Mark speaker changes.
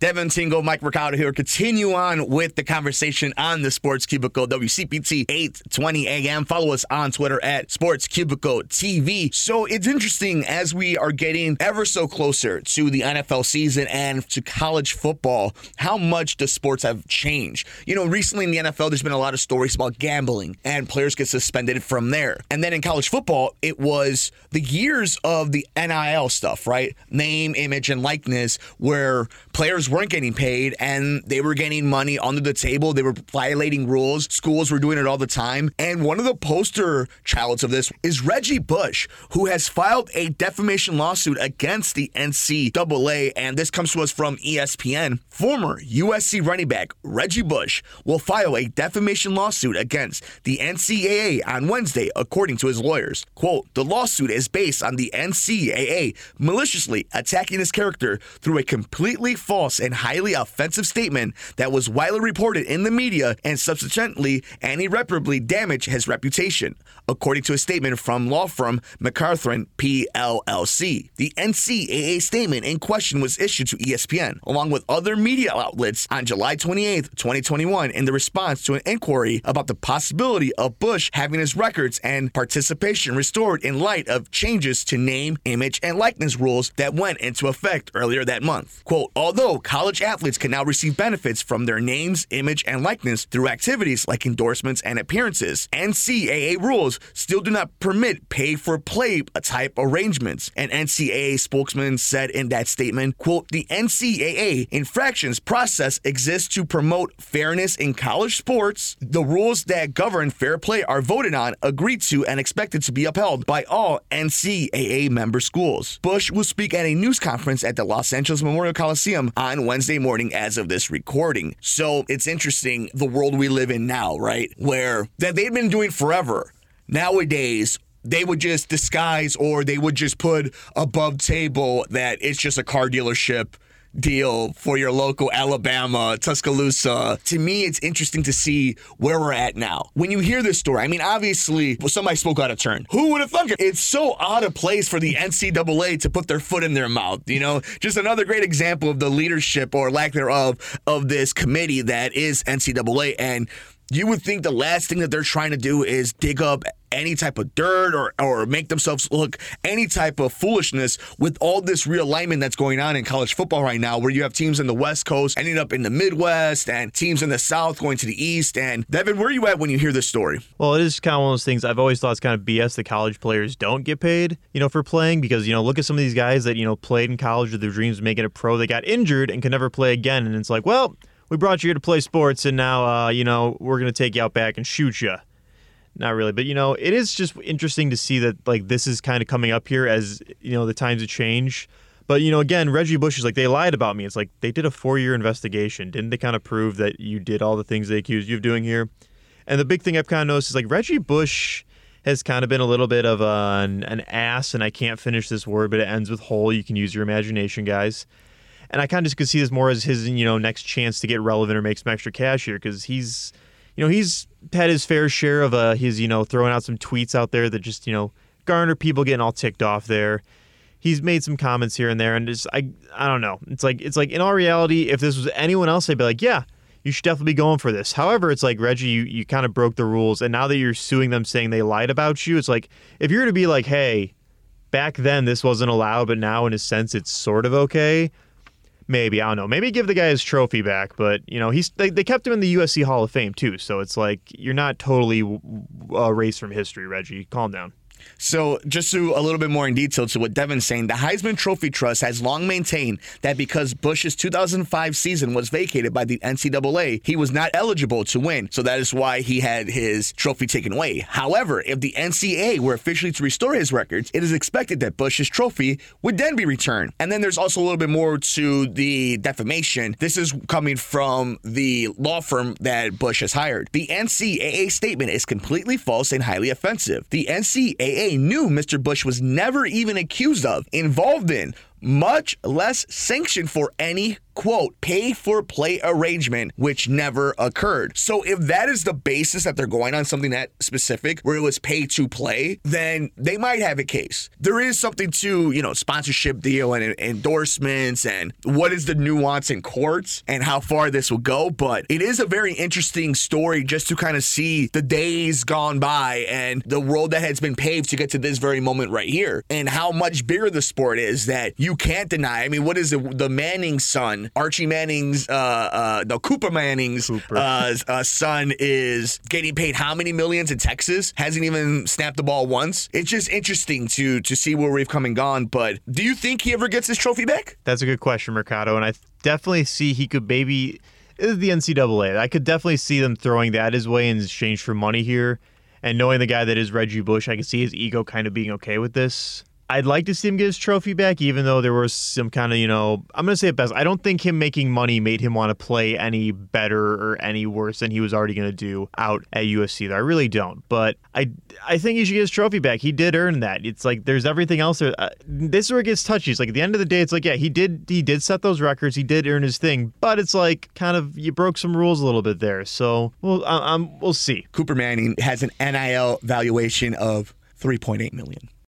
Speaker 1: Devin Tingle, Mike Mercado here. Continue on with the conversation on the Sports Cubicle, WCPT 820 AM. Follow us on Twitter at Sports Cubicle TV. So it's interesting as we are getting ever so closer to the NFL season and to college football, how much the sports have changed. You know, recently in the NFL, there's been a lot of stories about gambling and players get suspended from there. And then in college football, it was the years of the NIL stuff, right? Name, image, and likeness, where players weren't getting paid and they were getting money under the table. They were violating rules. Schools were doing it all the time. And one of the poster childs of this is Reggie Bush, who has filed a defamation lawsuit against the NCAA. And this comes to us from ESPN. Former USC running back Reggie Bush will file a defamation lawsuit against the NCAA on Wednesday, according to his lawyers. Quote, the lawsuit is based on the NCAA maliciously attacking his character through a completely false and highly offensive statement that was widely reported in the media and subsequently and irreparably damaged his reputation, according to a statement from law firm McCathern PLLC. The NCAA statement in question was issued to ESPN, along with other media outlets, on July 28, 2021, in the response to an inquiry about the possibility of Bush having his records and participation restored in light of changes to name, image, and likeness rules that went into effect earlier that month. Quote, although college athletes can now receive benefits from their names, image, and likeness through activities like endorsements and appearances, NCAA rules still do not permit pay for play type arrangements. An NCAA spokesman said in that statement, quote, the NCAA infractions process exists to promote fairness in college sports. The rules that govern fair play are voted on, agreed to, and expected to be upheld by all NCAA member schools. Bush will speak at a news conference at the Los Angeles Memorial Coliseum on Wednesday morning as of this recording. So it's interesting the world we live in now, right? Where that they've been doing forever. Nowadays, they would just disguise or they would just put above table that it's just a car dealership deal for your local Alabama, Tuscaloosa. To me, it's interesting to see where we're at now. When you hear this story, I mean, obviously, well, somebody spoke out of turn. Who would have thunk it? It's so out of place for the NCAA to put their foot in their mouth. You know, just another great example of the leadership or lack thereof of this committee that is NCAA. And you would think the last thing that they're trying to do is dig up any type of dirt or, or make themselves look any type of foolishness with all this realignment that's going on in college football right now, where you have teams in the West Coast ending up in the Midwest and teams in the South going to the East. And Devin, where are you at when you hear this story?
Speaker 2: Well, it is kind of one of those things I've always thought it's kind of BS that college players don't get paid, you know, for playing because, you know, look at some of these guys that, you know, played in college with their dreams of making a pro. They got injured and could never play again. And it's like, well, we brought you here to play sports, and now, uh, you know, we're going to take you out back and shoot you. Not really, but you know, it is just interesting to see that like this is kind of coming up here as you know the times have changed. But you know, again, Reggie Bush is like they lied about me. It's like they did a four-year investigation. Didn't they kind of prove that you did all the things they accused you of doing here? And the big thing I've kind of noticed is like Reggie Bush has kind of been a little bit of an, an ass, and I can't finish this word, but it ends with hole. You can use your imagination, guys. And I kind of just could see this more as his, you know, next chance to get relevant or make some extra cash here because he's, you know, he's had his fair share of uh, his, you know, throwing out some tweets out there that just, you know, garner people getting all ticked off there. He's made some comments here and there, and just I, I don't know. It's like it's like in all reality, if this was anyone else, I'd be like, yeah, you should definitely be going for this. However, it's like Reggie, you, you kind of broke the rules, and now that you're suing them saying they lied about you, it's like if you're to be like, hey, back then this wasn't allowed, but now in a sense it's sort of okay maybe I don't know. Maybe give the guy his trophy back, but you know he's they, they kept him in the USC Hall of Fame too. So it's like you're not totally erased from history, Reggie. Calm down.
Speaker 1: So, just to a little bit more in detail to what Devin's saying, the Heisman Trophy Trust has long maintained that because Bush's 2005 season was vacated by the NCAA, he was not eligible to win. So, that is why he had his trophy taken away. However, if the NCAA were officially to restore his records, it is expected that Bush's trophy would then be returned. And then there's also a little bit more to the defamation. This is coming from the law firm that Bush has hired. The NCAA statement is completely false and highly offensive. The NCAA knew Mr. Bush was never even accused of, involved in, much less sanctioned for any quote, pay for play arrangement, which never occurred. So if that is the basis that they're going on, something that specific, where it was pay to play, then they might have a case. There is something to, you know, sponsorship deal and endorsements and what is the nuance in courts and how far this will go. But it is a very interesting story just to kind of see the days gone by and the road that has been paved to get to this very moment right here and how much bigger the sport is that you can't deny. I mean, what is it? The Manning son, Archie Manning's, uh, uh, the Cooper Manning's uh, uh, son is getting paid how many millions in Texas? Hasn't even snapped the ball once. It's just interesting to to see where we've come and gone. But do you think he ever gets his trophy back?
Speaker 2: That's a good question, Mercado, and I definitely see he could maybe. This is the NCAA. I could definitely see them throwing that his way in exchange for money here. And knowing the guy that is Reggie Bush, I can see his ego kind of being okay with this. I'd like to see him get his trophy back, even though there was some kind of, you know, I'm going to say it best. I don't think him making money made him want to play any better or any worse than he was already going to do out at USC. Though I really don't. But I, I think he should get his trophy back. He did earn that. It's like there's everything else. There. Uh, this is where it gets touchy. It's like at the end of the day, it's like yeah, he did he did set those records. He did earn his thing. But it's like kind of you broke some rules a little bit there. So we'll um, we'll see.
Speaker 1: Cooper Manning has an NIL valuation of 3.8 million.